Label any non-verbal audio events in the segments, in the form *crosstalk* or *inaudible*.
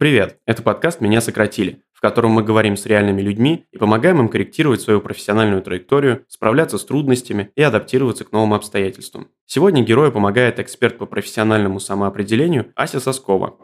Привет, это подкаст «Меня сократили», в котором мы говорим с реальными людьми и помогаем им корректировать свою профессиональную траекторию, справляться с трудностями и адаптироваться к новым обстоятельствам. Сегодня герою помогает эксперт по профессиональному самоопределению Ася Соскова.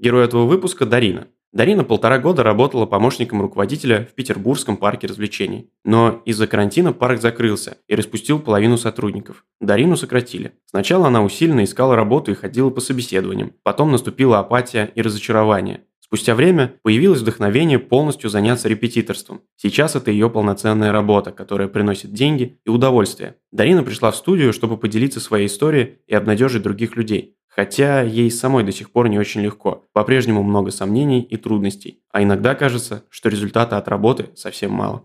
Герой этого выпуска – Дарина. Дарина полтора года работала помощником руководителя в Петербургском парке развлечений. Но из-за карантина парк закрылся и распустил половину сотрудников. Дарину сократили. Сначала она усиленно искала работу и ходила по собеседованиям. Потом наступила апатия и разочарование. Спустя время появилось вдохновение полностью заняться репетиторством. Сейчас это ее полноценная работа, которая приносит деньги и удовольствие. Дарина пришла в студию, чтобы поделиться своей историей и обнадежить других людей. Хотя ей самой до сих пор не очень легко. По-прежнему много сомнений и трудностей. А иногда кажется, что результата от работы совсем мало.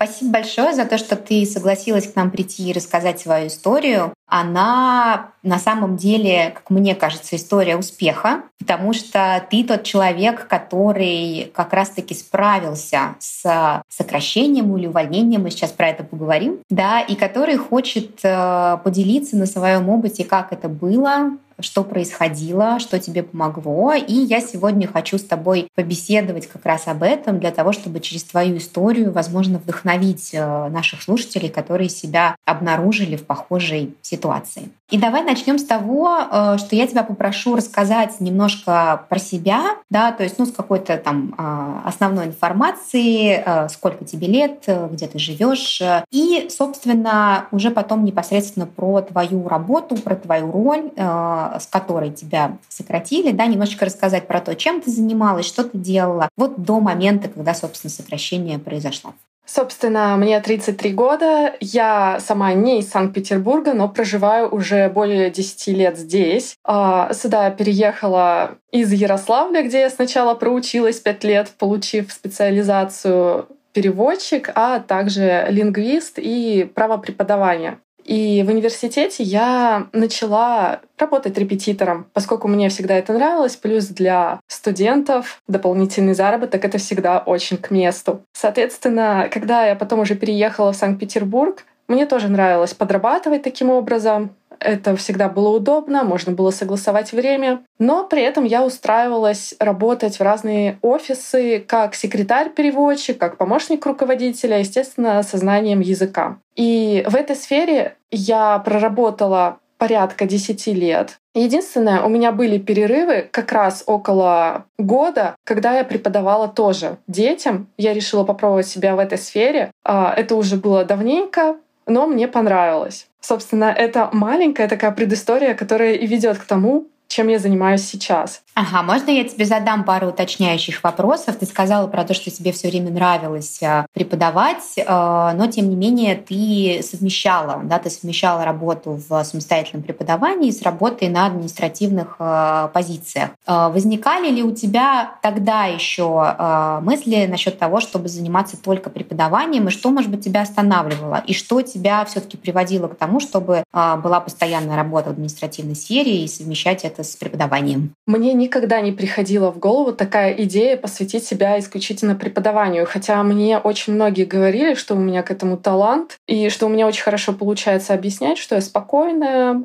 Спасибо большое за то, что ты согласилась к нам прийти и рассказать свою историю. Она на самом деле, как мне кажется, история успеха, потому что ты тот человек, который как раз-таки справился с сокращением или увольнением, мы сейчас про это поговорим, да, и который хочет э, поделиться на своем опыте, как это было, что происходило, что тебе помогло. И я сегодня хочу с тобой побеседовать как раз об этом для того, чтобы через твою историю, возможно, вдохновить э, наших слушателей, которые себя обнаружили в похожей ситуации. И давай начнем с того, э, что я тебя попрошу рассказать немножко про себя, да, то есть, ну, с какой-то там э, основной информации, сколько тебе лет, где ты живешь, и, собственно, уже потом непосредственно про твою работу, про твою роль, с которой тебя сократили, да, немножечко рассказать про то, чем ты занималась, что ты делала, вот до момента, когда, собственно, сокращение произошло. Собственно, мне 33 года. Я сама не из Санкт-Петербурга, но проживаю уже более 10 лет здесь. А, сюда переехала из Ярославля, где я сначала проучилась 5 лет, получив специализацию переводчик, а также лингвист и право преподавания. И в университете я начала работать репетитором, поскольку мне всегда это нравилось, плюс для студентов дополнительный заработок — это всегда очень к месту. Соответственно, когда я потом уже переехала в Санкт-Петербург, мне тоже нравилось подрабатывать таким образом. Это всегда было удобно, можно было согласовать время. Но при этом я устраивалась работать в разные офисы как секретарь-переводчик, как помощник руководителя, естественно, со знанием языка. И в этой сфере я проработала порядка 10 лет. Единственное, у меня были перерывы как раз около года, когда я преподавала тоже детям. Я решила попробовать себя в этой сфере. А, это уже было давненько, но мне понравилось. Собственно, это маленькая такая предыстория, которая и ведет к тому, чем я занимаюсь сейчас. Ага, можно я тебе задам пару уточняющих вопросов? Ты сказала про то, что тебе все время нравилось э, преподавать, э, но тем не менее ты совмещала, да, ты совмещала работу в самостоятельном преподавании с работой на административных э, позициях. Возникали ли у тебя тогда еще мысли насчет того, чтобы заниматься только преподаванием, и что, может быть, тебя останавливало, и что тебя все-таки приводило к тому, чтобы была постоянная работа в административной сфере и совмещать это с преподаванием? Мне не никогда не приходила в голову такая идея посвятить себя исключительно преподаванию. Хотя мне очень многие говорили, что у меня к этому талант, и что у меня очень хорошо получается объяснять, что я спокойная,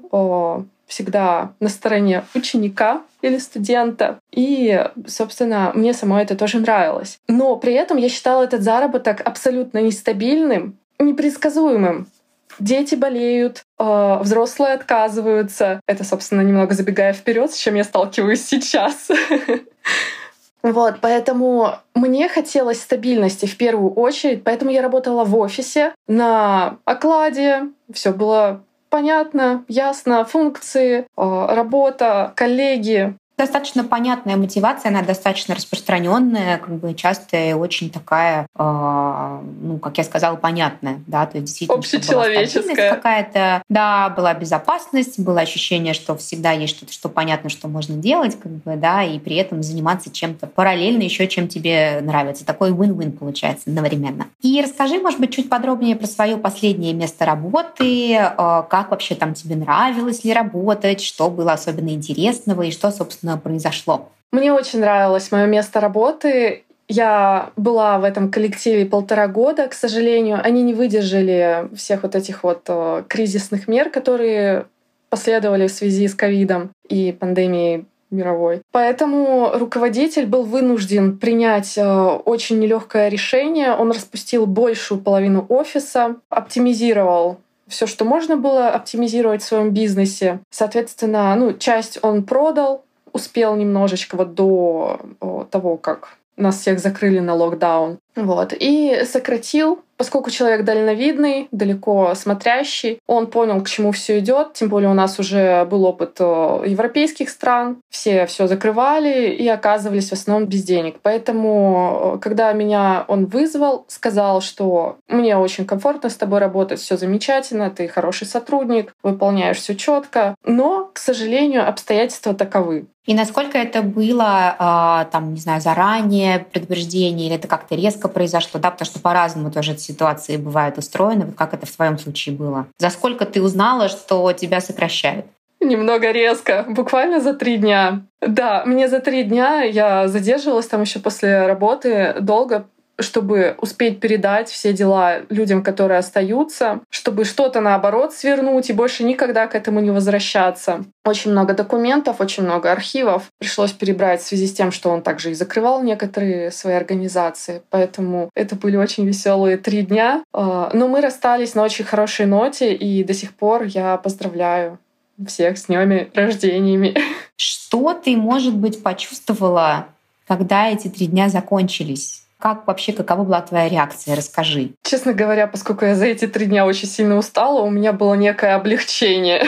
всегда на стороне ученика или студента. И, собственно, мне самой это тоже нравилось. Но при этом я считала этот заработок абсолютно нестабильным, непредсказуемым. Дети болеют, э, взрослые отказываются. Это, собственно, немного забегая вперед, с чем я сталкиваюсь сейчас. Вот, поэтому мне хотелось стабильности в первую очередь, поэтому я работала в офисе на окладе, все было понятно, ясно, функции, э, работа, коллеги, Достаточно понятная мотивация, она достаточно распространенная, как бы часто и очень такая, э, ну, как я сказала, понятная, да, то есть действительно общечеловеческая какая-то, да, была безопасность, было ощущение, что всегда есть что-то, что понятно, что можно делать, как бы, да, и при этом заниматься чем-то параллельно еще, чем тебе нравится. Такой win-win получается одновременно. И расскажи, может быть, чуть подробнее про свое последнее место работы, э, как вообще там тебе нравилось ли работать, что было особенно интересного и что, собственно, собственно, произошло? Мне очень нравилось мое место работы. Я была в этом коллективе полтора года, к сожалению. Они не выдержали всех вот этих вот э, кризисных мер, которые последовали в связи с ковидом и пандемией мировой. Поэтому руководитель был вынужден принять э, очень нелегкое решение. Он распустил большую половину офиса, оптимизировал все, что можно было оптимизировать в своем бизнесе. Соответственно, ну, часть он продал, успел немножечко вот до того, как нас всех закрыли на локдаун. Вот. И сократил Поскольку человек дальновидный, далеко смотрящий, он понял, к чему все идет. Тем более у нас уже был опыт европейских стран. Все все закрывали и оказывались в основном без денег. Поэтому, когда меня он вызвал, сказал, что мне очень комфортно с тобой работать, все замечательно, ты хороший сотрудник, выполняешь все четко. Но, к сожалению, обстоятельства таковы. И насколько это было, а, там, не знаю, заранее предупреждение, или это как-то резко произошло, да, потому что по-разному тоже эти ситуации бывают устроены. Вот как это в твоем случае было? За сколько ты узнала, что тебя сокращают? Немного резко, буквально за три дня. Да, мне за три дня я задерживалась там еще после работы долго, чтобы успеть передать все дела людям, которые остаются, чтобы что-то наоборот свернуть и больше никогда к этому не возвращаться. Очень много документов, очень много архивов. Пришлось перебрать в связи с тем, что он также и закрывал некоторые свои организации. Поэтому это были очень веселые три дня. А, но мы расстались на очень хорошей ноте, и до сих пор я поздравляю всех с днями рождениями. Что ты, может быть, почувствовала, когда эти три дня закончились? Как вообще, какова была твоя реакция? Расскажи. Честно говоря, поскольку я за эти три дня очень сильно устала, у меня было некое облегчение.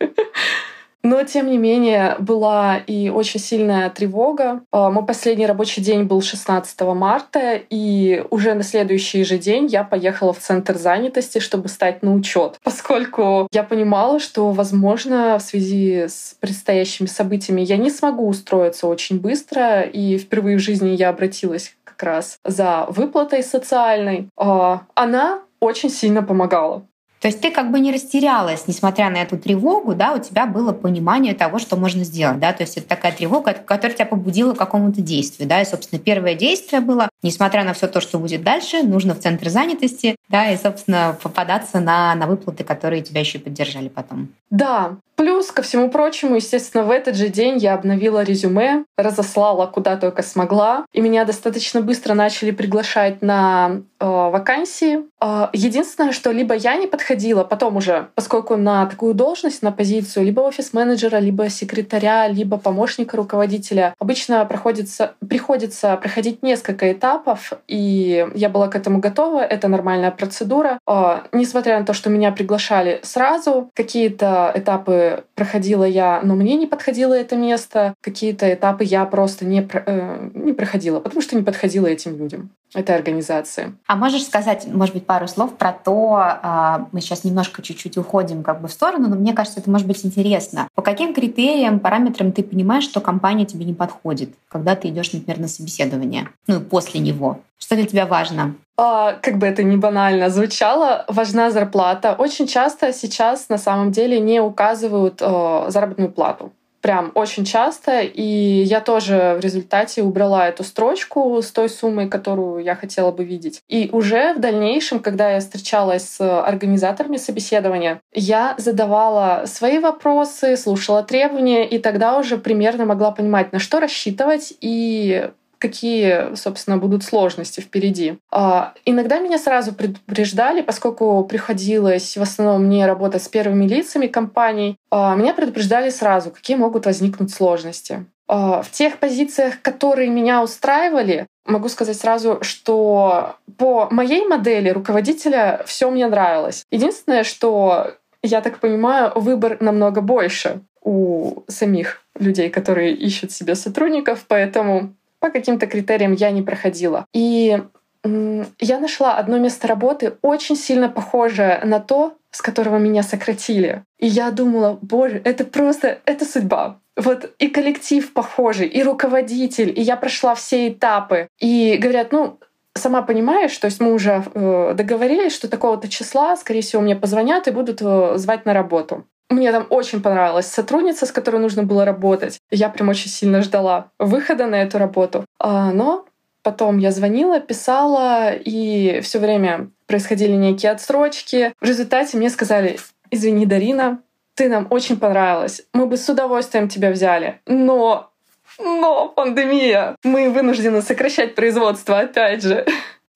*laughs* Но, тем не менее, была и очень сильная тревога. А, мой последний рабочий день был 16 марта, и уже на следующий же день я поехала в центр занятости, чтобы стать на учет, поскольку я понимала, что, возможно, в связи с предстоящими событиями я не смогу устроиться очень быстро, и впервые в жизни я обратилась как раз за выплатой социальной. А, она очень сильно помогала. То есть ты как бы не растерялась, несмотря на эту тревогу, да, у тебя было понимание того, что можно сделать, да, то есть это такая тревога, которая тебя побудила к какому-то действию, да, и, собственно, первое действие было, несмотря на все то, что будет дальше, нужно в центр занятости, да, и, собственно, попадаться на, на выплаты, которые тебя еще поддержали потом. Да, Плюс, ко всему прочему, естественно, в этот же день я обновила резюме, разослала куда только смогла, и меня достаточно быстро начали приглашать на э, вакансии. Э, единственное, что либо я не подходила, потом уже, поскольку на такую должность, на позицию либо офис-менеджера, либо секретаря, либо помощника руководителя, обычно проходится, приходится проходить несколько этапов, и я была к этому готова, это нормальная процедура. Э, несмотря на то, что меня приглашали сразу, какие-то этапы проходила я, но мне не подходило это место. Какие-то этапы я просто не, э, не проходила, потому что не подходила этим людям, этой организации. А можешь сказать, может быть, пару слов про то, а, мы сейчас немножко чуть-чуть уходим как бы в сторону, но мне кажется, это может быть интересно. По каким критериям, параметрам ты понимаешь, что компания тебе не подходит, когда ты идешь, например, на собеседование, ну, после него? Что для тебя важно? А, как бы это ни банально звучало, важна зарплата. Очень часто сейчас на самом деле не указывают э, заработную плату. Прям очень часто. И я тоже в результате убрала эту строчку с той суммой, которую я хотела бы видеть. И уже в дальнейшем, когда я встречалась с организаторами собеседования, я задавала свои вопросы, слушала требования, и тогда уже примерно могла понимать, на что рассчитывать и какие, собственно, будут сложности впереди. А, иногда меня сразу предупреждали, поскольку приходилось в основном мне работать с первыми лицами компаний, а, меня предупреждали сразу, какие могут возникнуть сложности. А, в тех позициях, которые меня устраивали, могу сказать сразу, что по моей модели руководителя все мне нравилось. Единственное, что я так понимаю, выбор намного больше у самих людей, которые ищут себе сотрудников, поэтому по каким-то критериям я не проходила. И я нашла одно место работы очень сильно похожее на то, с которого меня сократили. И я думала, боже, это просто, это судьба. Вот и коллектив похожий, и руководитель, и я прошла все этапы. И говорят, ну, сама понимаешь, то есть мы уже э, договорились, что такого-то числа, скорее всего, мне позвонят и будут э, звать на работу. Мне там очень понравилась сотрудница, с которой нужно было работать. Я прям очень сильно ждала выхода на эту работу. А, но потом я звонила, писала, и все время происходили некие отсрочки. В результате мне сказали, извини, Дарина, ты нам очень понравилась. Мы бы с удовольствием тебя взяли. Но но пандемия. Мы вынуждены сокращать производство опять же.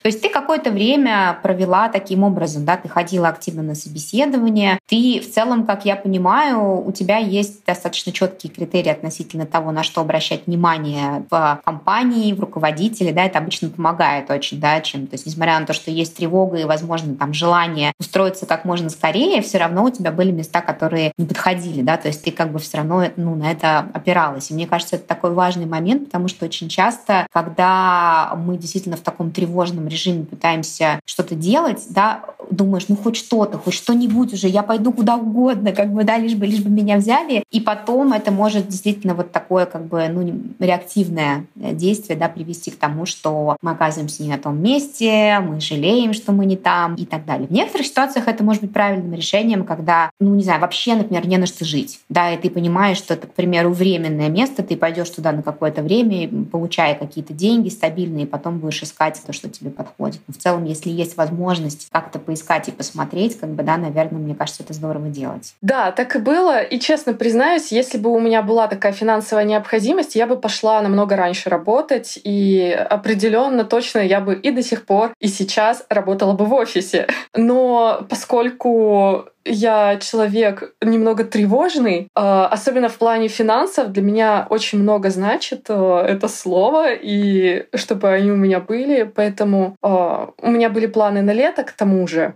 То есть ты какое-то время провела таким образом, да, ты ходила активно на собеседование. Ты в целом, как я понимаю, у тебя есть достаточно четкие критерии относительно того, на что обращать внимание в компании, в руководителе, да, это обычно помогает очень, да, чем, то есть несмотря на то, что есть тревога и, возможно, там желание устроиться как можно скорее, все равно у тебя были места, которые не подходили, да, то есть ты как бы все равно ну, на это опиралась. И мне кажется, это такой важный момент, потому что очень часто, когда мы действительно в таком тревожном режиме пытаемся что-то делать, да, думаешь, ну хоть что-то, хоть что-нибудь уже, я пойду куда угодно, как бы, да, лишь бы, лишь бы меня взяли. И потом это может действительно вот такое, как бы, ну, реактивное действие, да, привести к тому, что мы оказываемся не на том месте, мы жалеем, что мы не там и так далее. В некоторых ситуациях это может быть правильным решением, когда, ну, не знаю, вообще, например, не на что жить, да, и ты понимаешь, что это, к примеру, временное место, ты пойдешь туда на какое-то время, получая какие-то деньги стабильные, потом будешь искать то, что тебе подходит. Но в целом, если есть возможность как-то поискать и посмотреть, как бы, да, наверное, мне кажется, это здорово делать. Да, так и было. И честно признаюсь, если бы у меня была такая финансовая необходимость, я бы пошла намного раньше работать, и определенно точно я бы и до сих пор, и сейчас работала бы в офисе. Но поскольку я человек немного тревожный, а, особенно в плане финансов. Для меня очень много значит а, это слово, и чтобы они у меня были. Поэтому а, у меня были планы на лето к тому же.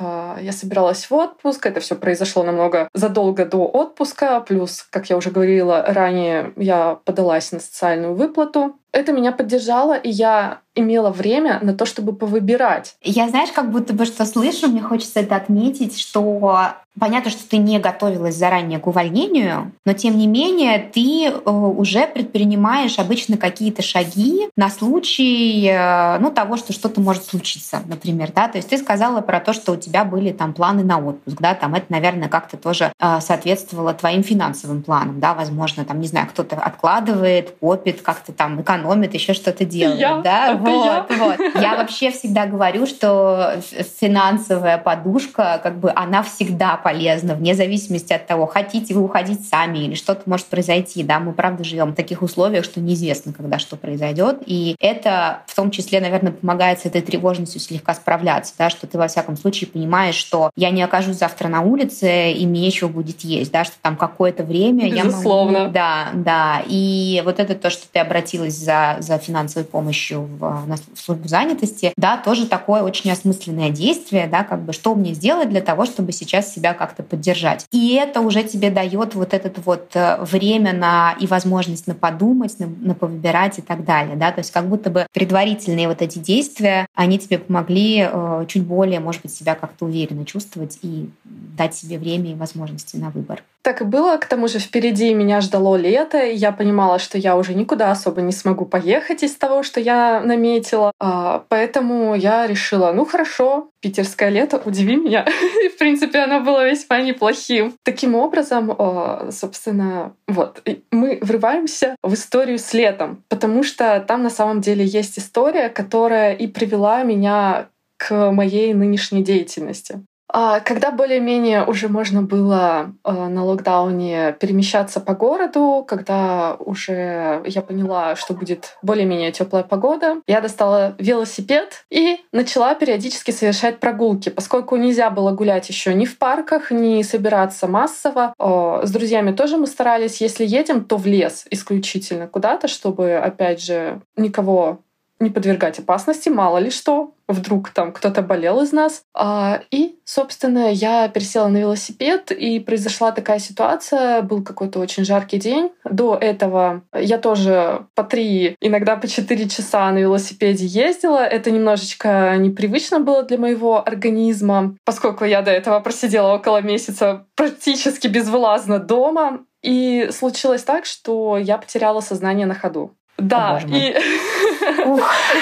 Я собиралась в отпуск. Это все произошло намного задолго до отпуска. Плюс, как я уже говорила ранее, я подалась на социальную выплату. Это меня поддержало, и я имела время на то, чтобы повыбирать. Я, знаешь, как будто бы что слышу, мне хочется это отметить, что понятно, что ты не готовилась заранее к увольнению, но тем не менее ты э, уже предпринимаешь обычно какие-то шаги на случай э, ну, того, что что-то может случиться, например. Да? То есть ты сказала про то, что у тебя были там планы на отпуск. Да? Там это, наверное, как-то тоже э, соответствовало твоим финансовым планам. Да? Возможно, там, не знаю, кто-то откладывает, копит, как-то там экономит, еще что-то делает. Я. Да? вот, я. вот. Я вообще всегда говорю, что финансовая подушка, как бы, она всегда полезна, вне зависимости от того, хотите вы уходить сами или что-то может произойти. Да, мы правда живем в таких условиях, что неизвестно, когда что произойдет. И это в том числе, наверное, помогает с этой тревожностью слегка справляться, да, что ты во всяком случае понимаешь, что я не окажусь завтра на улице, и мне нечего будет есть, да, что там какое-то время Безусловно. я могу... Да, да. И вот это то, что ты обратилась за, за финансовой помощью в на службу занятости, да, тоже такое очень осмысленное действие, да, как бы что мне сделать для того, чтобы сейчас себя как-то поддержать. И это уже тебе дает вот этот вот э, время на и возможность на подумать, на, на повыбирать и так далее, да, то есть как будто бы предварительные вот эти действия, они тебе помогли э, чуть более, может быть, себя как-то уверенно чувствовать и дать себе время и возможности на выбор. Так и было. К тому же впереди меня ждало лето, и я понимала, что я уже никуда особо не смогу поехать из того, что я наметила. А, поэтому я решила, ну хорошо, питерское лето, удиви меня. *laughs* И, в принципе, оно было весьма неплохим. Таким образом, а, собственно, вот, мы врываемся в историю с летом, потому что там на самом деле есть история, которая и привела меня к моей нынешней деятельности. А, когда более-менее уже можно было а, на локдауне перемещаться по городу, когда уже я поняла, что будет более-менее теплая погода, я достала велосипед и начала периодически совершать прогулки, поскольку нельзя было гулять еще ни в парках, ни собираться массово. А, с друзьями тоже мы старались, если едем, то в лес исключительно куда-то, чтобы, опять же, никого не подвергать опасности, мало ли что, вдруг там кто-то болел из нас. А, и, собственно, я пересела на велосипед, и произошла такая ситуация. Был какой-то очень жаркий день. До этого я тоже по три, иногда по четыре часа на велосипеде ездила. Это немножечко непривычно было для моего организма, поскольку я до этого просидела около месяца практически безвылазно дома. И случилось так, что я потеряла сознание на ходу. Да, и... *laughs*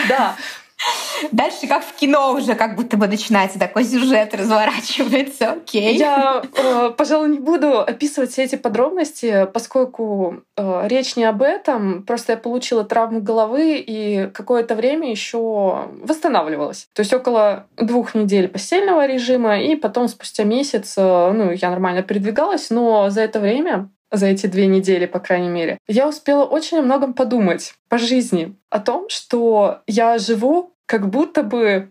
Да. Дальше как в кино уже как будто бы начинается такой сюжет разворачивается. Окей. Я, э, пожалуй, не буду описывать все эти подробности, поскольку э, речь не об этом. Просто я получила травму головы и какое-то время еще восстанавливалась. То есть около двух недель постельного режима, и потом спустя месяц, э, ну, я нормально передвигалась, но за это время за эти две недели, по крайней мере, я успела очень о многом подумать по жизни. О том, что я живу как будто бы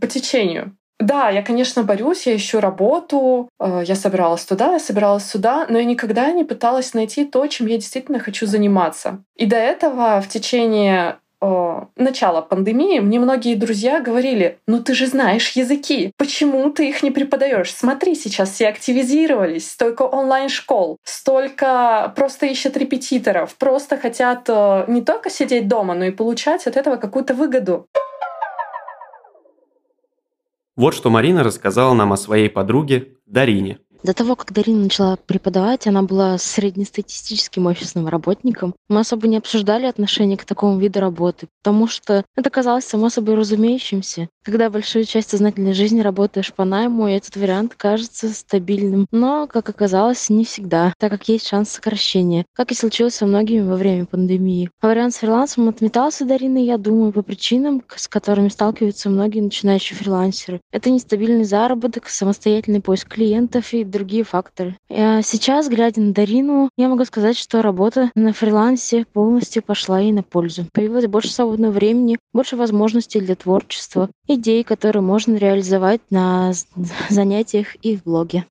по течению. Да, я, конечно, борюсь, я ищу работу, э, я собиралась туда, я собиралась сюда, но я никогда не пыталась найти то, чем я действительно хочу заниматься. И до этого в течение э, начала пандемии мне многие друзья говорили, ну ты же знаешь языки, почему ты их не преподаешь? Смотри, сейчас все активизировались, столько онлайн-школ, столько просто ищут репетиторов, просто хотят э, не только сидеть дома, но и получать от этого какую-то выгоду. Вот что Марина рассказала нам о своей подруге Дарине. До того, как Дарина начала преподавать, она была среднестатистическим офисным работником. Мы особо не обсуждали отношение к такому виду работы, потому что это казалось само собой разумеющимся. Когда большую часть сознательной жизни работаешь по найму, этот вариант кажется стабильным. Но, как оказалось, не всегда, так как есть шанс сокращения, как и случилось со многими во время пандемии. А вариант с фрилансом отметался Дариной, я думаю, по причинам, с которыми сталкиваются многие начинающие фрилансеры. Это нестабильный заработок, самостоятельный поиск клиентов и другие факторы. А сейчас, глядя на Дарину, я могу сказать, что работа на фрилансе полностью пошла ей на пользу. Появилось больше свободного времени, больше возможностей для творчества, идей, которые можно реализовать на занятиях и в блоге.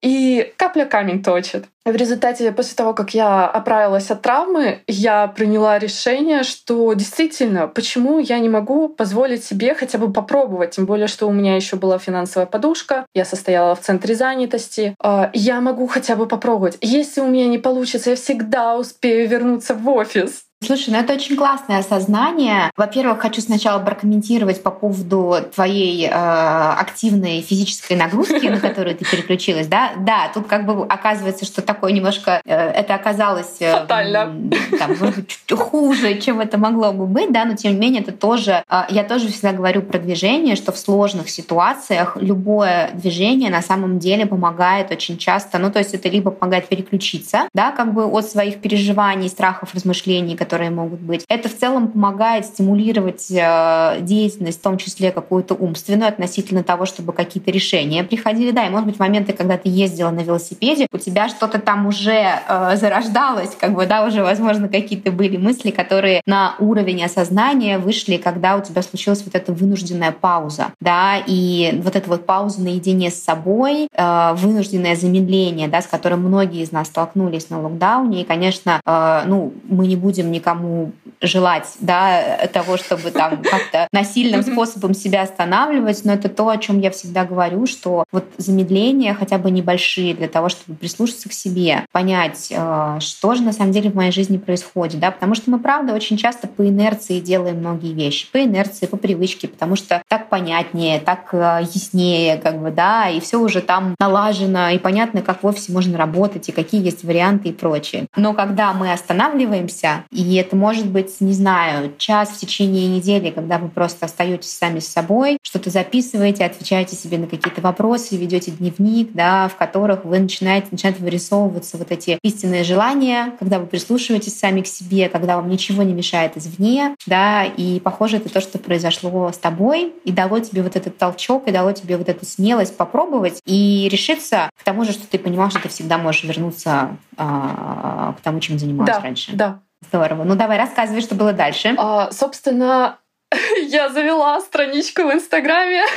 И капля камень точит. В результате, после того, как я оправилась от травмы, я приняла решение, что действительно, почему я не могу позволить себе хотя бы попробовать, тем более, что у меня еще была финансовая подушка, я состояла в центре занятости, а, я могу хотя бы попробовать. Если у меня не получится, я всегда успею вернуться в офис. Слушай, ну это очень классное осознание. Во-первых, хочу сначала прокомментировать по поводу твоей э, активной физической нагрузки, на *laughs* которую ты переключилась. Да, да, тут как бы оказывается, что такое немножко э, это оказалось э, Фатально. там, чуть хуже, чем это могло бы быть, да, но тем не менее это тоже, э, я тоже всегда говорю про движение, что в сложных ситуациях любое движение на самом деле помогает очень часто. Ну, то есть это либо помогает переключиться, да, как бы от своих переживаний, страхов, размышлений, которые могут быть. Это в целом помогает стимулировать э, деятельность, в том числе какую-то умственную, относительно того, чтобы какие-то решения приходили. Да, и может быть моменты, когда ты ездила на велосипеде, у тебя что-то там уже э, зарождалось, как бы, да, уже, возможно, какие-то были мысли, которые на уровень осознания вышли, когда у тебя случилась вот эта вынужденная пауза, да, и вот эта вот пауза наедине с собой, э, вынужденное замедление, да, с которым многие из нас столкнулись на локдауне, и, конечно, э, ну, мы не будем никому желать да, того, чтобы там *laughs* как-то насильным способом себя останавливать, но это то, о чем я всегда говорю, что вот замедления хотя бы небольшие для того, чтобы прислушаться к себе, понять, э, что же на самом деле в моей жизни происходит, да, потому что мы, правда, очень часто по инерции делаем многие вещи, по инерции, по привычке, потому что так понятнее, так э, яснее, как бы, да, и все уже там налажено, и понятно, как в офисе можно работать, и какие есть варианты и прочее. Но когда мы останавливаемся и это может быть, не знаю, час в течение недели, когда вы просто остаетесь сами с собой, что-то записываете, отвечаете себе на какие-то вопросы, ведете дневник, да, в которых вы начинаете, начинают вырисовываться вот эти истинные желания, когда вы прислушиваетесь сами к себе, когда вам ничего не мешает извне, да, и похоже, это то, что произошло с тобой, и дало тебе вот этот толчок, и дало тебе вот эту смелость попробовать и решиться к тому же, что ты понимал, что ты всегда можешь вернуться а, к тому, чем занималась да, раньше. Да, Здорово. Ну давай рассказывай, что было дальше. А, собственно, *laughs* я завела страничку в Инстаграме. *laughs*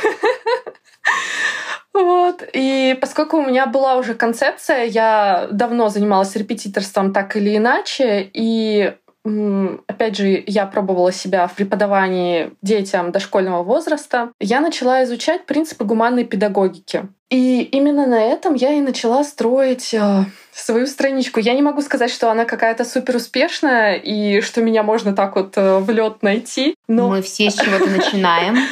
Вот. И поскольку у меня была уже концепция, я давно занималась репетиторством так или иначе, и опять же, я пробовала себя в преподавании детям дошкольного возраста, я начала изучать принципы гуманной педагогики. И именно на этом я и начала строить э, свою страничку. Я не могу сказать, что она какая-то супер успешная и что меня можно так вот э, в лед найти. Но... Мы все с чего-то начинаем. *laughs*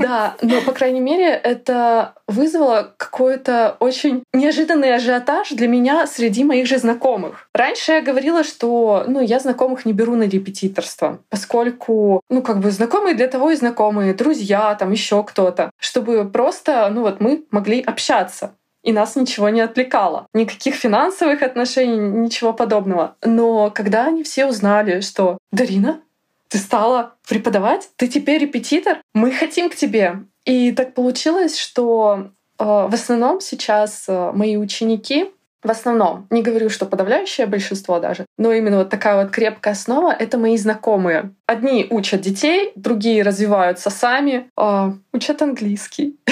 Да, но, по крайней мере, это вызвало какой-то очень неожиданный ажиотаж для меня среди моих же знакомых. Раньше я говорила, что ну, я знакомых не беру на репетиторство, поскольку, ну, как бы знакомые для того и знакомые, друзья, там еще кто-то, чтобы просто, ну, вот мы могли общаться и нас ничего не отвлекало. Никаких финансовых отношений, ничего подобного. Но когда они все узнали, что «Дарина, ты стала преподавать? Ты теперь репетитор? Мы хотим к тебе!» И так получилось, что э, в основном сейчас э, мои ученики в основном, не говорю, что подавляющее большинство даже, но именно вот такая вот крепкая основа — это мои знакомые. Одни учат детей, другие развиваются сами, э, учат английский. *laughs*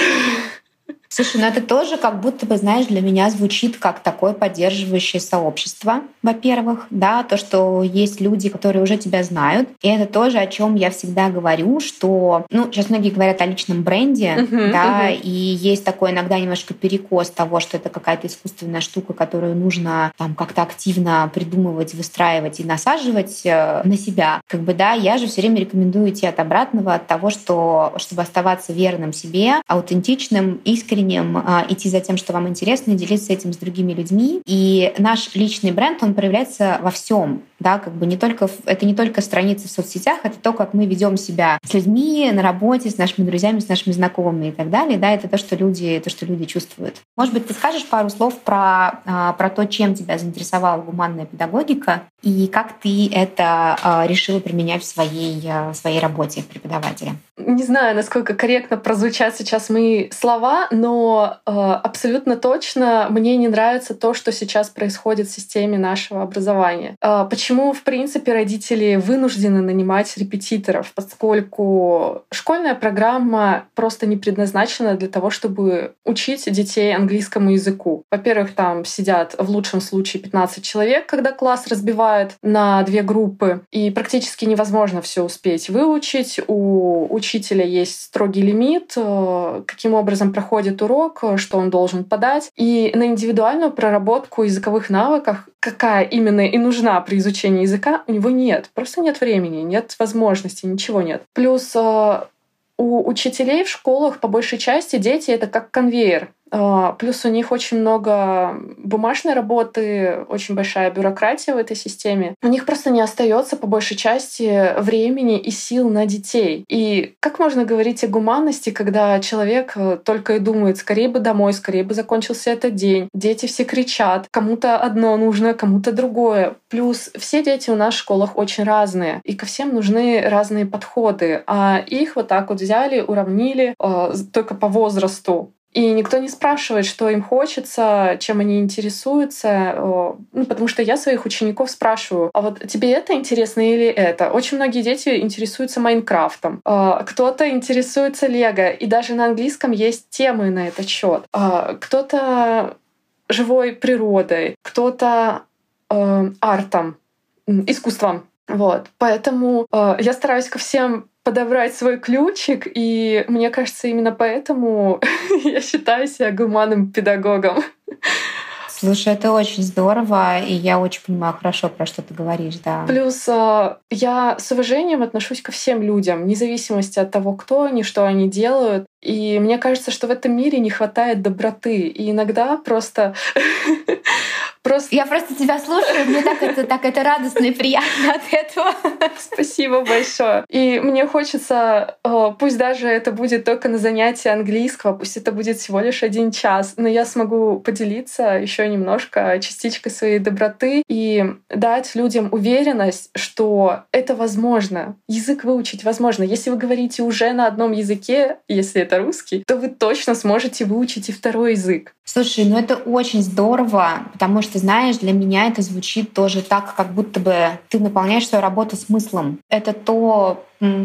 Слушай, ну это тоже как будто бы, знаешь, для меня звучит как такое поддерживающее сообщество, во-первых, да, то, что есть люди, которые уже тебя знают. И это тоже, о чем я всегда говорю, что, ну, сейчас многие говорят о личном бренде, uh-huh, да, uh-huh. и есть такой иногда немножко перекос того, что это какая-то искусственная штука, которую нужно там как-то активно придумывать, выстраивать и насаживать э, на себя. Как бы, да, я же все время рекомендую идти от обратного, от того, что, чтобы оставаться верным себе, аутентичным, искренним, искренним, а, идти за тем, что вам интересно, и делиться этим с другими людьми. И наш личный бренд, он проявляется во всем. Да, как бы не только, это не только страницы в соцсетях, это то, как мы ведем себя с людьми на работе, с нашими друзьями, с нашими знакомыми и так далее. Да, это то, что люди, то, что люди чувствуют. Может быть, ты скажешь пару слов про, а, про то, чем тебя заинтересовала гуманная педагогика и как ты это а, решила применять в своей, в своей работе преподавателя? Не знаю, насколько корректно прозвучат сейчас мои слова, но э, абсолютно точно мне не нравится то, что сейчас происходит в системе нашего образования. Э, почему, в принципе, родители вынуждены нанимать репетиторов, поскольку школьная программа просто не предназначена для того, чтобы учить детей английскому языку. Во-первых, там сидят в лучшем случае 15 человек, когда класс разбивают на две группы, и практически невозможно все успеть выучить. У учителя есть строгий лимит, э, каким образом проходит урок, э, что он должен подать. И на индивидуальную проработку языковых навыков, какая именно и нужна при изучении языка, у него нет. Просто нет времени, нет возможности, ничего нет. Плюс э, у учителей в школах по большей части дети это как конвейер. А, плюс у них очень много бумажной работы, очень большая бюрократия в этой системе. У них просто не остается по большей части времени и сил на детей. И как можно говорить о гуманности, когда человек э, только и думает, скорее бы домой, скорее бы закончился этот день. Дети все кричат, кому-то одно нужно, кому-то другое. Плюс все дети у нас в школах очень разные, и ко всем нужны разные подходы. А их вот так вот взяли, уравнили э, только по возрасту. И никто не спрашивает, что им хочется, чем они интересуются. Ну, потому что я своих учеников спрашиваю, а вот тебе это интересно или это? Очень многие дети интересуются Майнкрафтом. А, кто-то интересуется Лего. И даже на английском есть темы на этот счет. А, кто-то живой природой, кто-то э, артом, искусством. Вот. Поэтому э, я стараюсь ко всем подобрать свой ключик, и мне кажется, именно поэтому *laughs* я считаю себя гуманным педагогом. Слушай, это очень здорово, и я очень понимаю хорошо, про что ты говоришь, да. Плюс э, я с уважением отношусь ко всем людям, вне зависимости от того, кто они, что они делают. И мне кажется, что в этом мире не хватает доброты. И иногда просто *laughs* Просто... Я просто тебя слушаю, мне так это, так это радостно и приятно от этого. Спасибо большое. И мне хочется, э, пусть даже это будет только на занятии английского, пусть это будет всего лишь один час, но я смогу поделиться еще немножко частичкой своей доброты и дать людям уверенность, что это возможно. Язык выучить возможно. Если вы говорите уже на одном языке, если это русский, то вы точно сможете выучить и второй язык. Слушай, ну это очень здорово, потому что, знаешь, для меня это звучит тоже так, как будто бы ты наполняешь свою работу смыслом. Это то,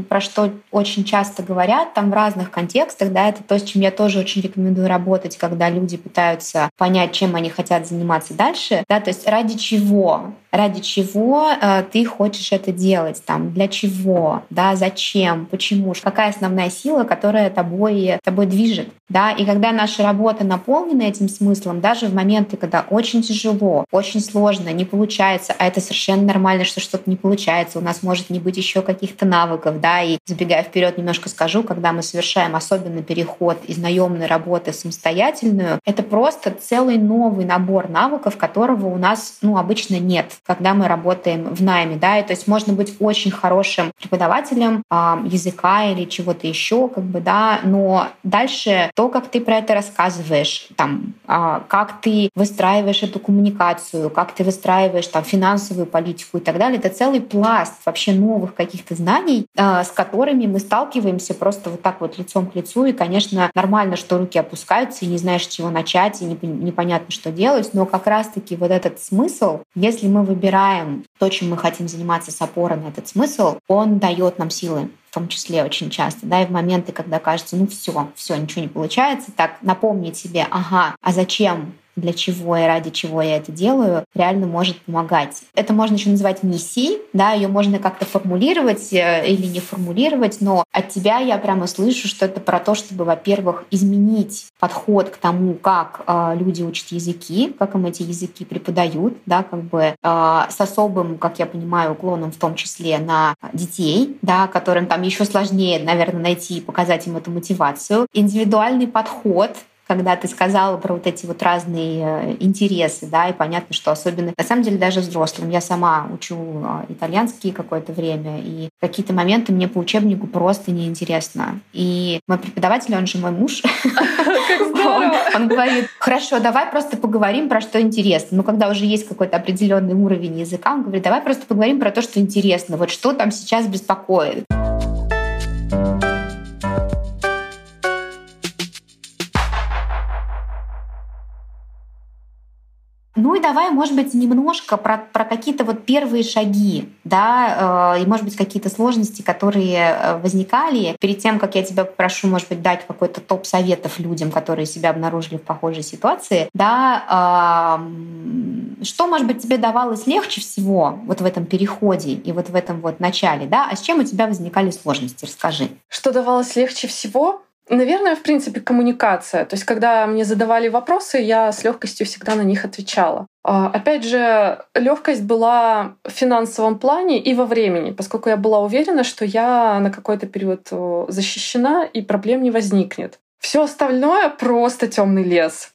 про что очень часто говорят, там в разных контекстах, да, это то, с чем я тоже очень рекомендую работать, когда люди пытаются понять, чем они хотят заниматься дальше, да, то есть ради чего, ради чего э, ты хочешь это делать, там, для чего, да, зачем, почему, какая основная сила, которая тобой, тобой движет, Да? И когда наша работа наполнена этим смыслом, даже в моменты, когда очень тяжело, очень сложно, не получается, а это совершенно нормально, что что-то не получается, у нас может не быть еще каких-то навыков, да, и забегая вперед немножко скажу, когда мы совершаем особенно переход из наемной работы в самостоятельную, это просто целый новый набор навыков, которого у нас, ну, обычно нет, когда мы работаем в найме, да, и то есть можно быть очень хорошим преподавателем э, языка или чего-то еще, как бы, да, но дальше то, как ты про это рассказываешь, там, э, как ты выстраиваешь эту коммуникацию, как ты выстраиваешь там финансовую политику и так далее, это целый пласт вообще новых каких-то знаний, э, с которыми мы сталкиваемся просто вот так вот лицом к лицу, и, конечно, нормально, что руки опускаются, и не знаешь, с чего начать, и непонятно, что делать, но как раз-таки вот этот смысл, если мы выбираем то, чем мы хотим заниматься с опорой на этот смысл, он дает нам силы в том числе очень часто, да, и в моменты, когда кажется, ну все, все, ничего не получается, так напомнить себе, ага, а зачем для чего и ради чего я это делаю, реально может помогать. Это можно еще называть миссией, да, ее можно как-то формулировать э, или не формулировать, но от тебя я прямо слышу, что это про то, чтобы, во-первых, изменить подход к тому, как э, люди учат языки, как им эти языки преподают, да, как бы э, с особым, как я понимаю, уклоном в том числе на детей, да, которым там еще сложнее, наверное, найти и показать им эту мотивацию. Индивидуальный подход когда ты сказала про вот эти вот разные э, интересы, да, и понятно, что особенно, на самом деле, даже взрослым. Я сама учу а, итальянский какое-то время, и какие-то моменты мне по учебнику просто неинтересно. И мой преподаватель, он же мой муж, *laughs* *laughs* он говорит, хорошо, давай просто поговорим про что интересно. Ну, когда уже есть какой-то определенный уровень языка, он говорит, давай просто поговорим про то, что интересно. Вот что там сейчас беспокоит. Ну и давай, может быть, немножко про, про какие-то вот первые шаги, да, э, и, может быть, какие-то сложности, которые э, возникали перед тем, как я тебя попрошу, может быть, дать какой-то топ советов людям, которые себя обнаружили в похожей ситуации, да, что, может быть, тебе давалось легче всего вот в этом переходе и вот в этом вот начале, да, а с чем у тебя возникали сложности, расскажи. Что давалось легче всего? Наверное, в принципе, коммуникация. То есть, когда мне задавали вопросы, я с легкостью всегда на них отвечала. А, опять же, легкость была в финансовом плане и во времени, поскольку я была уверена, что я на какой-то период защищена и проблем не возникнет. Все остальное просто темный лес.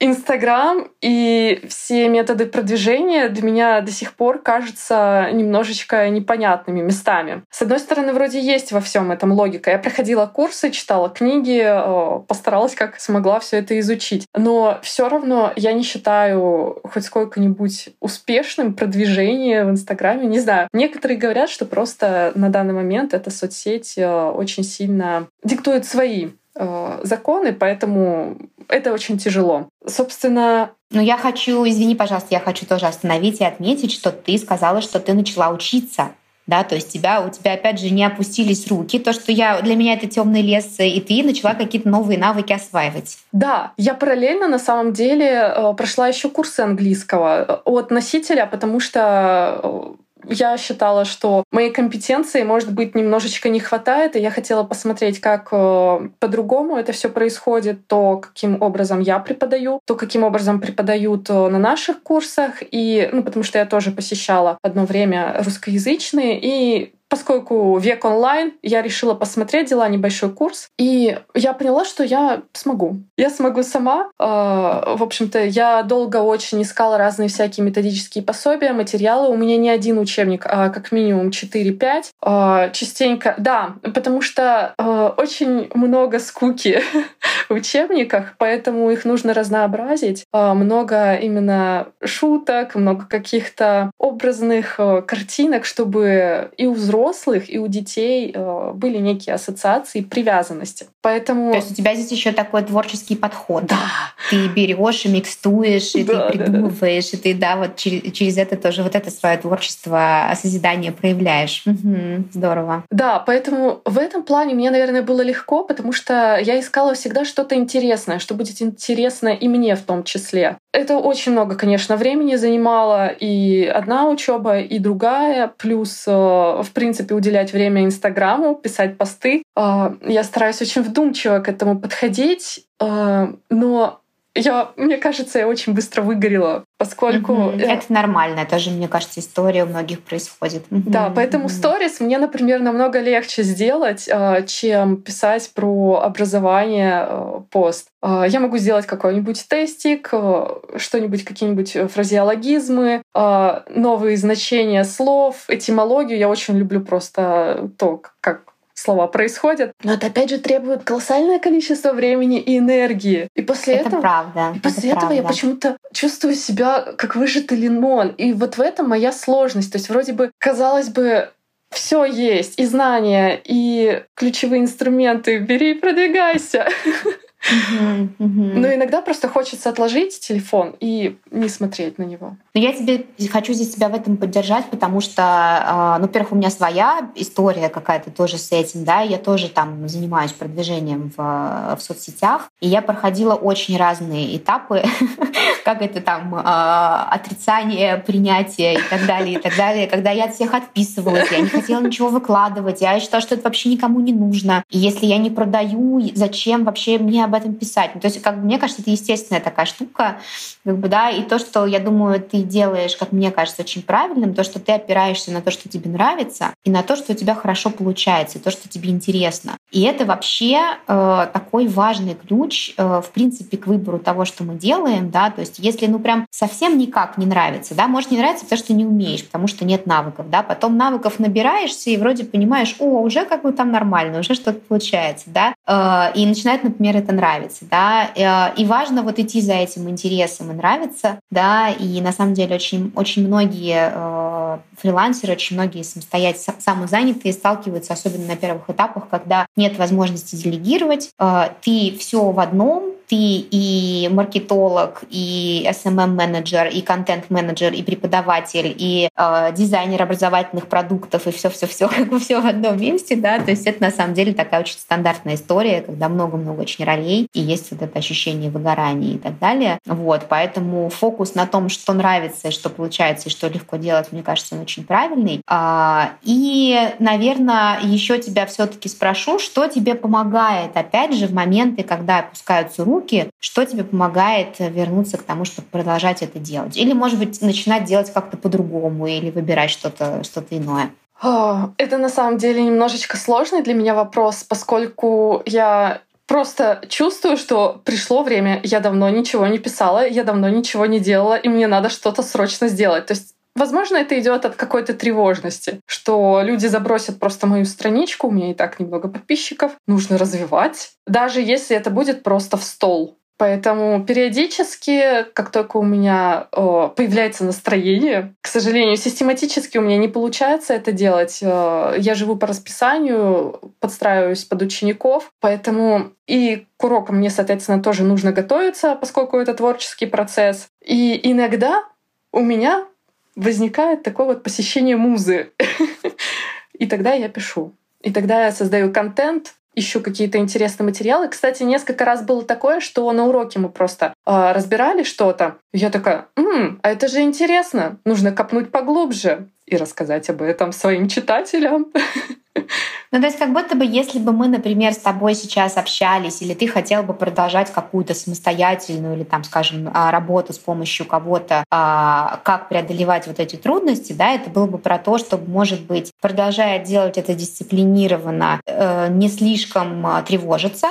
Инстаграм и все методы продвижения для меня до сих пор кажутся немножечко непонятными местами. С одной стороны, вроде есть во всем этом логика. Я проходила курсы, читала книги, э, постаралась как смогла все это изучить. Но все равно я не считаю хоть сколько-нибудь успешным продвижение в Инстаграме. Не знаю. Некоторые говорят, что просто на данный момент эта соцсеть э, очень сильно диктует свои э, законы, поэтому это очень тяжело. Собственно... Но я хочу, извини, пожалуйста, я хочу тоже остановить и отметить, что ты сказала, что ты начала учиться да, то есть тебя, у тебя опять же не опустились руки, то, что я, для меня это темный лес, и ты начала какие-то новые навыки осваивать. Да, я параллельно на самом деле э, прошла еще курсы английского э, от носителя, потому что э, я считала, что моей компетенции, может быть, немножечко не хватает, и я хотела посмотреть, как э, по-другому это все происходит, то, каким образом я преподаю, то, каким образом преподают э, на наших курсах, и, ну, потому что я тоже посещала одно время русскоязычные, и Поскольку век онлайн, я решила посмотреть, дела небольшой курс, и я поняла, что я смогу. Я смогу сама. А, в общем-то, я долго очень искала разные всякие методические пособия, материалы. У меня не один учебник, а как минимум 4-5. А, частенько, да, потому что а, очень много скуки *laughs* в учебниках, поэтому их нужно разнообразить. Много именно шуток, много каких-то образных картинок, чтобы и у взрослых взрослых и у детей э, были некие ассоциации привязанности. Поэтому... То есть у тебя здесь еще такой творческий подход. Да. Ты берешь и микстуешь, и да, ты придумываешь, да, да. и ты, да, вот через, через это тоже вот это свое творчество, созидание проявляешь. Угу, здорово. Да, поэтому в этом плане мне, наверное, было легко, потому что я искала всегда что-то интересное, что будет интересно и мне в том числе. Это очень много, конечно, времени занимало и одна учеба, и другая. Плюс, э, в принципе, уделять время Инстаграму, писать посты. Э, я стараюсь очень вдумчиво к этому подходить, э, но я, мне кажется, я очень быстро выгорела, поскольку... Mm-hmm. Я... Это нормально, это же, мне кажется, история у многих происходит. Mm-hmm. Да, поэтому сторис mm-hmm. мне, например, намного легче сделать, а, чем писать про образование а, пост. А, я могу сделать какой-нибудь тестик, что-нибудь, какие-нибудь фразеологизмы, новые значения слов, этимологию. Я очень люблю просто то, как слова происходят. Но это опять же требует колоссальное количество времени и энергии. И после это этого, правда. И после это этого правда. я почему-то чувствую себя как выжатый лимон. И вот в этом моя сложность. То есть вроде бы, казалось бы, все есть, и знания, и ключевые инструменты. Бери и продвигайся. *laughs* Но иногда просто хочется отложить телефон и не смотреть на него. Но я тебе хочу здесь тебя в этом поддержать, потому что, а, ну, во-первых, у меня своя история какая-то тоже с этим, да, я тоже там занимаюсь продвижением в, в соцсетях, и я проходила очень разные этапы, *laughs* как это там, а, отрицание, принятие и так далее, и так далее, когда я от всех отписывалась, я не хотела ничего выкладывать, я считала, что это вообще никому не нужно, и если я не продаю, зачем вообще мне об этом писать? Ну, то есть, как бы, мне кажется, это естественная такая штука, как бы, да, и то, что, я думаю, ты делаешь, как мне кажется, очень правильным, то, что ты опираешься на то, что тебе нравится, и на то, что у тебя хорошо получается, и то, что тебе интересно. И это вообще э, такой важный ключ, э, в принципе, к выбору того, что мы делаем, да, то есть если, ну, прям совсем никак не нравится, да, может не нравится, потому что не умеешь, потому что нет навыков, да, потом навыков набираешься и вроде понимаешь, о, уже как бы там нормально, уже что-то получается, да, э, и начинает, например, это нравиться, да, э, и важно вот идти за этим интересом и нравится, да, и на самом деле очень, очень многие э, фрилансеры, очень многие самостоятельные, самозанятые сталкиваются, особенно на первых этапах, когда нет возможности делегировать, э, ты все в одном, ты и маркетолог, и SMM-менеджер, и контент-менеджер, и преподаватель, и э, дизайнер образовательных продуктов, и все-все-все, *laughs* как бы все в одном месте, да, то есть это на самом деле такая очень стандартная история, когда много-много очень ролей, и есть вот это ощущение выгорания и так далее. Вот, поэтому фокус на том, что нравится, что получается, и что легко делать, мне кажется, он очень правильный. А, и, наверное, еще тебя все-таки спрошу, что тебе помогает, опять же, в моменты, когда опускаются руки, руки, что тебе помогает вернуться к тому, чтобы продолжать это делать? Или, может быть, начинать делать как-то по-другому или выбирать что-то что иное? Это на самом деле немножечко сложный для меня вопрос, поскольку я просто чувствую, что пришло время, я давно ничего не писала, я давно ничего не делала, и мне надо что-то срочно сделать. То есть Возможно, это идет от какой-то тревожности, что люди забросят просто мою страничку, у меня и так немного подписчиков, нужно развивать, даже если это будет просто в стол. Поэтому периодически, как только у меня э, появляется настроение, к сожалению, систематически у меня не получается это делать. Э, я живу по расписанию, подстраиваюсь под учеников, поэтому и к урокам мне, соответственно, тоже нужно готовиться, поскольку это творческий процесс. И иногда у меня возникает такое вот посещение музы. И тогда я пишу. И тогда я создаю контент, ищу какие-то интересные материалы. Кстати, несколько раз было такое, что на уроке мы просто э, разбирали что-то. Я такая, М, а это же интересно, нужно копнуть поглубже и рассказать об этом своим читателям. Ну, то есть как будто бы, если бы мы, например, с тобой сейчас общались, или ты хотел бы продолжать какую-то самостоятельную или, там, скажем, а, работу с помощью кого-то, а, как преодолевать вот эти трудности, да, это было бы про то, чтобы, может быть, продолжая делать это дисциплинированно, э, не слишком а, тревожиться,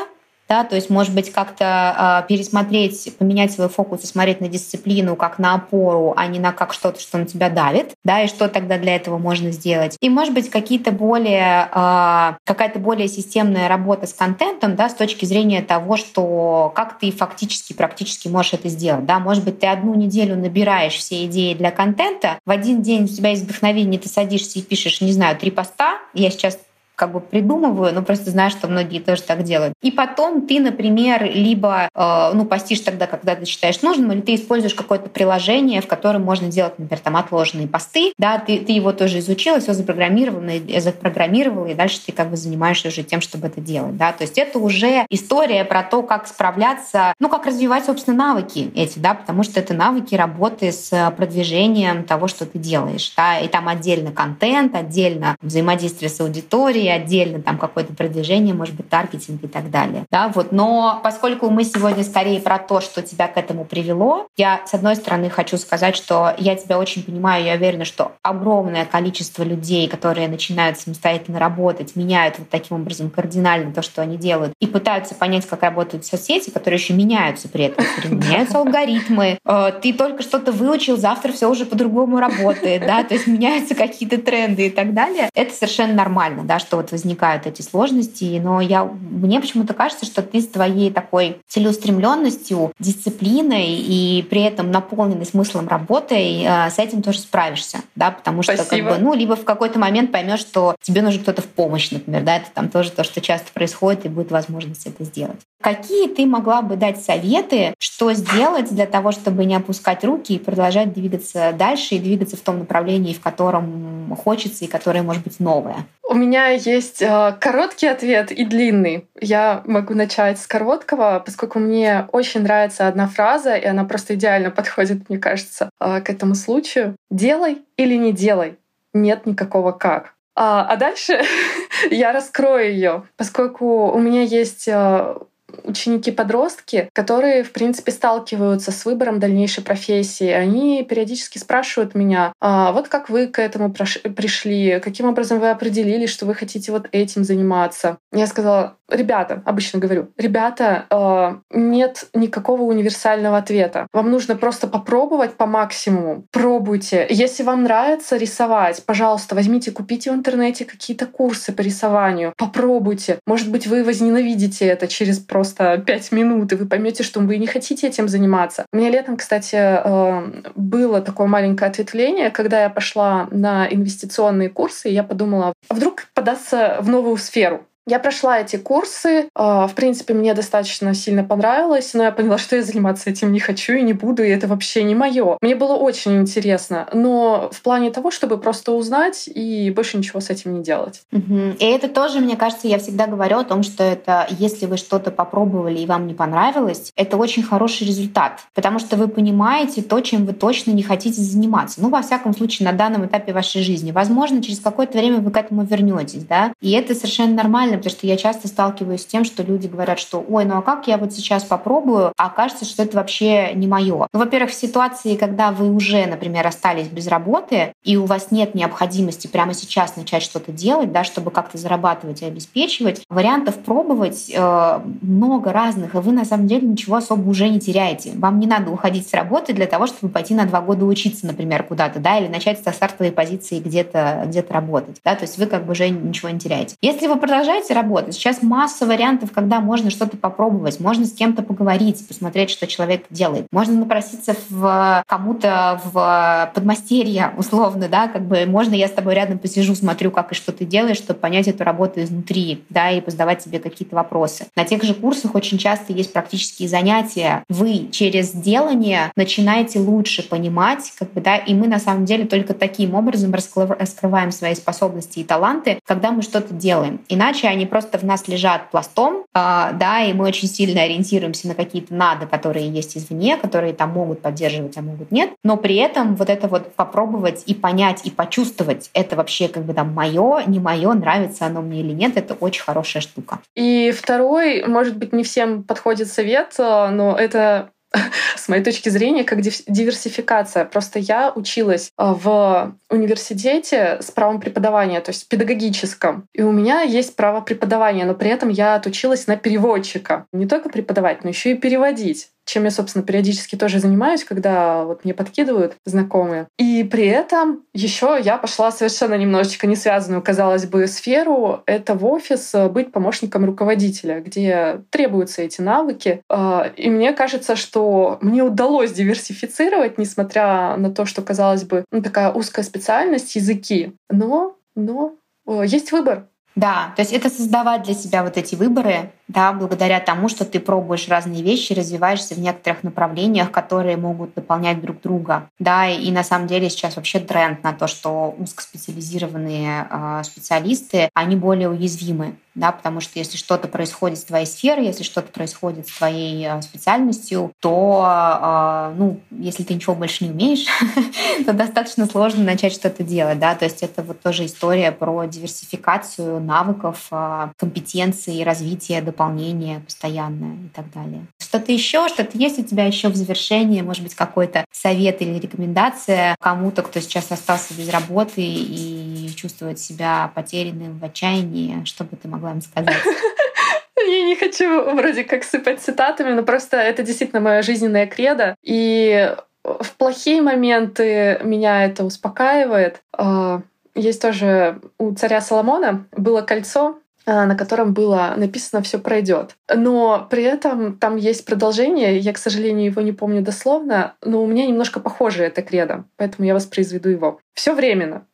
да, то есть, может быть, как-то э, пересмотреть, поменять свой фокус и смотреть на дисциплину как на опору, а не на как что-то, что на тебя давит, да, и что тогда для этого можно сделать. И, может быть, какие-то более, э, какая-то более системная работа с контентом, да, с точки зрения того, что как ты фактически, практически можешь это сделать, да, может быть, ты одну неделю набираешь все идеи для контента, в один день у тебя есть вдохновение, ты садишься и пишешь, не знаю, три поста, я сейчас как бы придумываю, но просто знаю, что многие тоже так делают. И потом ты, например, либо э, ну, постишь тогда, когда ты считаешь нужным, или ты используешь какое-то приложение, в котором можно делать, например, там отложенные посты, да, ты, ты его тоже изучила, все запрограммировано, запрограммировала, и дальше ты как бы занимаешься уже тем, чтобы это делать, да, то есть это уже история про то, как справляться, ну, как развивать, собственно, навыки эти, да, потому что это навыки работы с продвижением того, что ты делаешь, да, и там отдельно контент, отдельно взаимодействие с аудиторией, отдельно там какое-то продвижение, может быть, таргетинг и так далее, да, вот, но поскольку мы сегодня скорее про то, что тебя к этому привело, я, с одной стороны, хочу сказать, что я тебя очень понимаю, я уверена, что огромное количество людей, которые начинают самостоятельно работать, меняют вот таким образом кардинально то, что они делают, и пытаются понять, как работают соцсети, которые еще меняются при этом, меняются алгоритмы. Э, ты только что-то выучил, завтра все уже по-другому работает, да, то есть меняются какие-то тренды и так далее. Это совершенно нормально, да, что вот возникают эти сложности, но я, мне почему-то кажется, что ты с твоей такой целеустремленностью, дисциплиной и при этом наполненной смыслом работы э, с этим тоже справишься, да, потому что Спасибо. как бы, ну, либо в какой-то момент поймешь, что тебе нужен кто-то в помощь, например, да, это там тоже то, что часто происходит, и будет возможность это сделать. Какие ты могла бы дать советы, что сделать для того, чтобы не опускать руки и продолжать двигаться дальше и двигаться в том направлении, в котором хочется и которое может быть новое? У меня есть э, короткий ответ и длинный. Я могу начать с короткого, поскольку мне очень нравится одна фраза, и она просто идеально подходит, мне кажется, э, к этому случаю. Делай или не делай. Нет никакого как. А, а дальше *laughs* я раскрою ее, поскольку у меня есть э, ученики-подростки, которые, в принципе, сталкиваются с выбором дальнейшей профессии. Они периодически спрашивают меня, а вот как вы к этому пришли, каким образом вы определили, что вы хотите вот этим заниматься. Я сказала, ребята, обычно говорю, ребята, э, нет никакого универсального ответа. Вам нужно просто попробовать по максимуму. Пробуйте. Если вам нравится рисовать, пожалуйста, возьмите, купите в интернете какие-то курсы по рисованию. Попробуйте. Может быть, вы возненавидите это через просто пять минут, и вы поймете, что вы не хотите этим заниматься. У меня летом, кстати, э, было такое маленькое ответвление, когда я пошла на инвестиционные курсы, и я подумала, а вдруг податься в новую сферу. Я прошла эти курсы. А, в принципе, мне достаточно сильно понравилось, но я поняла, что я заниматься этим не хочу и не буду, и это вообще не мое. Мне было очень интересно, но в плане того, чтобы просто узнать и больше ничего с этим не делать. Угу. И это тоже, мне кажется, я всегда говорю о том, что это, если вы что-то попробовали и вам не понравилось, это очень хороший результат, потому что вы понимаете то, чем вы точно не хотите заниматься. Ну, во всяком случае, на данном этапе вашей жизни. Возможно, через какое-то время вы к этому вернетесь, да, и это совершенно нормально потому что я часто сталкиваюсь с тем, что люди говорят, что ой, ну а как я вот сейчас попробую, а кажется, что это вообще не мое. Ну, во-первых, в ситуации, когда вы уже, например, остались без работы, и у вас нет необходимости прямо сейчас начать что-то делать, да, чтобы как-то зарабатывать и обеспечивать, вариантов пробовать э, много разных, и вы на самом деле ничего особо уже не теряете. Вам не надо уходить с работы для того, чтобы пойти на два года учиться, например, куда-то, да, или начать со стартовой позиции где-то где работать, да, то есть вы как бы уже ничего не теряете. Если вы продолжаете начинайте работать. Сейчас масса вариантов, когда можно что-то попробовать, можно с кем-то поговорить, посмотреть, что человек делает. Можно напроситься в кому-то в подмастерье, условно, да, как бы можно я с тобой рядом посижу, смотрю, как и что ты делаешь, чтобы понять эту работу изнутри, да, и позадавать себе какие-то вопросы. На тех же курсах очень часто есть практические занятия. Вы через делание начинаете лучше понимать, как бы, да, и мы на самом деле только таким образом раскрываем свои способности и таланты, когда мы что-то делаем. Иначе они просто в нас лежат пластом, а, да, и мы очень сильно ориентируемся на какие-то надо, которые есть извне, которые там могут поддерживать, а могут нет. Но при этом вот это вот попробовать и понять, и почувствовать, это вообще как бы там мое, не мое, нравится оно мне или нет, это очень хорошая штука. И второй, может быть, не всем подходит совет, а, но это *laughs* с моей точки зрения, как диверсификация. Просто я училась а, в университете с правом преподавания, то есть педагогическом. И у меня есть право преподавания, но при этом я отучилась на переводчика. Не только преподавать, но еще и переводить чем я, собственно, периодически тоже занимаюсь, когда вот мне подкидывают знакомые. И при этом еще я пошла совершенно немножечко не связанную, казалось бы, сферу. Это в офис э, быть помощником руководителя, где требуются эти навыки. А, и мне кажется, что мне удалось диверсифицировать, несмотря на то, что, казалось бы, ну, такая узкая специальность, языки. Но, но э, есть выбор. Да, то есть это создавать для себя вот эти выборы, да, благодаря тому, что ты пробуешь разные вещи, развиваешься в некоторых направлениях, которые могут дополнять друг друга. Да, и на самом деле сейчас вообще тренд на то, что узкоспециализированные э, специалисты, они более уязвимы да, потому что если что-то происходит с твоей сферой, если что-то происходит с твоей э, специальностью, то, э, ну, если ты ничего больше не умеешь, *laughs* то достаточно сложно начать что-то делать, да, то есть это вот тоже история про диверсификацию навыков, э, компетенций, развитие, дополнение постоянное и так далее. Что-то еще, что-то есть у тебя еще в завершении, может быть, какой-то совет или рекомендация кому-то, кто сейчас остался без работы и чувствует себя потерянным в отчаянии, что бы ты могла им сказать? *laughs* Я не хочу вроде как сыпать цитатами, но просто это действительно моя жизненная кредо. И в плохие моменты меня это успокаивает. А, есть тоже у царя Соломона было кольцо, а, на котором было написано «все пройдет». Но при этом там есть продолжение, я, к сожалению, его не помню дословно, но у меня немножко похоже это кредо, поэтому я воспроизведу его. Все временно,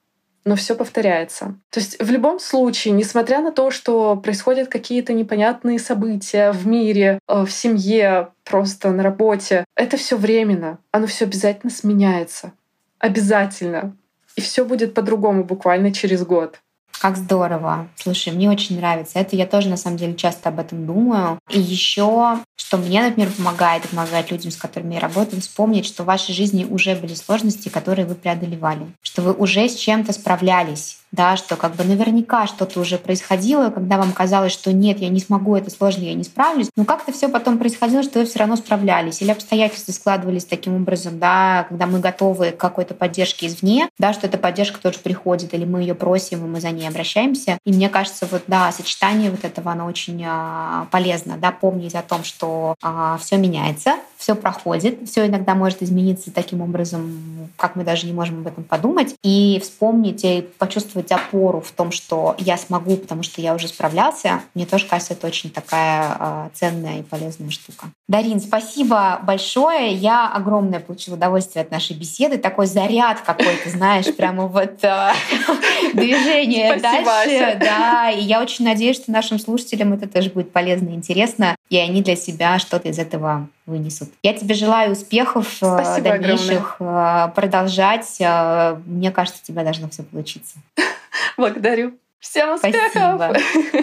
но все повторяется. То есть в любом случае, несмотря на то, что происходят какие-то непонятные события в мире, э, в семье, просто на работе, это все временно. Оно все обязательно сменяется. Обязательно. И все будет по-другому буквально через год. Как здорово. Слушай, мне очень нравится. Это я тоже на самом деле часто об этом думаю. И еще, что мне, например, помогает помогает людям, с которыми я работаю, вспомнить, что в вашей жизни уже были сложности, которые вы преодолевали, что вы уже с чем-то справлялись да, что как бы наверняка что-то уже происходило, когда вам казалось, что нет, я не смогу, это сложно, я не справлюсь, но как-то все потом происходило, что вы все равно справлялись, или обстоятельства складывались таким образом, да, когда мы готовы к какой-то поддержке извне, да, что эта поддержка тоже приходит, или мы ее просим, и мы за ней обращаемся. И мне кажется, вот, да, сочетание вот этого, оно очень а, полезно, да, помнить о том, что а, все меняется, все проходит, все иногда может измениться таким образом, как мы даже не можем об этом подумать, и вспомнить и почувствовать опору в том, что я смогу, потому что я уже справлялся, мне тоже кажется, это очень такая э, ценная и полезная штука. Дарин, спасибо большое. Я огромное получила удовольствие от нашей беседы. Такой заряд какой-то, знаешь, прямо вот э, *laughs* движение дальше. Да, и я очень надеюсь, что нашим слушателям это тоже будет полезно и интересно, и они для себя что-то из этого вынесут. Я тебе желаю успехов э, Спасибо дальнейших, огромное. Э, продолжать. Э, мне кажется, у тебя должно все получиться. *laughs* Благодарю. Всем успехов! Спасибо,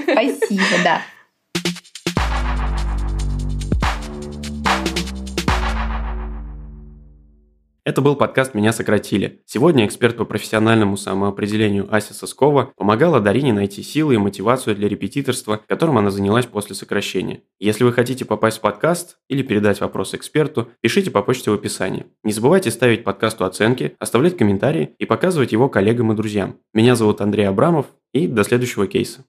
*laughs* Спасибо да. Это был подкаст «Меня сократили». Сегодня эксперт по профессиональному самоопределению Ася Соскова помогала Дарине найти силы и мотивацию для репетиторства, которым она занялась после сокращения. Если вы хотите попасть в подкаст или передать вопрос эксперту, пишите по почте в описании. Не забывайте ставить подкасту оценки, оставлять комментарии и показывать его коллегам и друзьям. Меня зовут Андрей Абрамов, и до следующего кейса.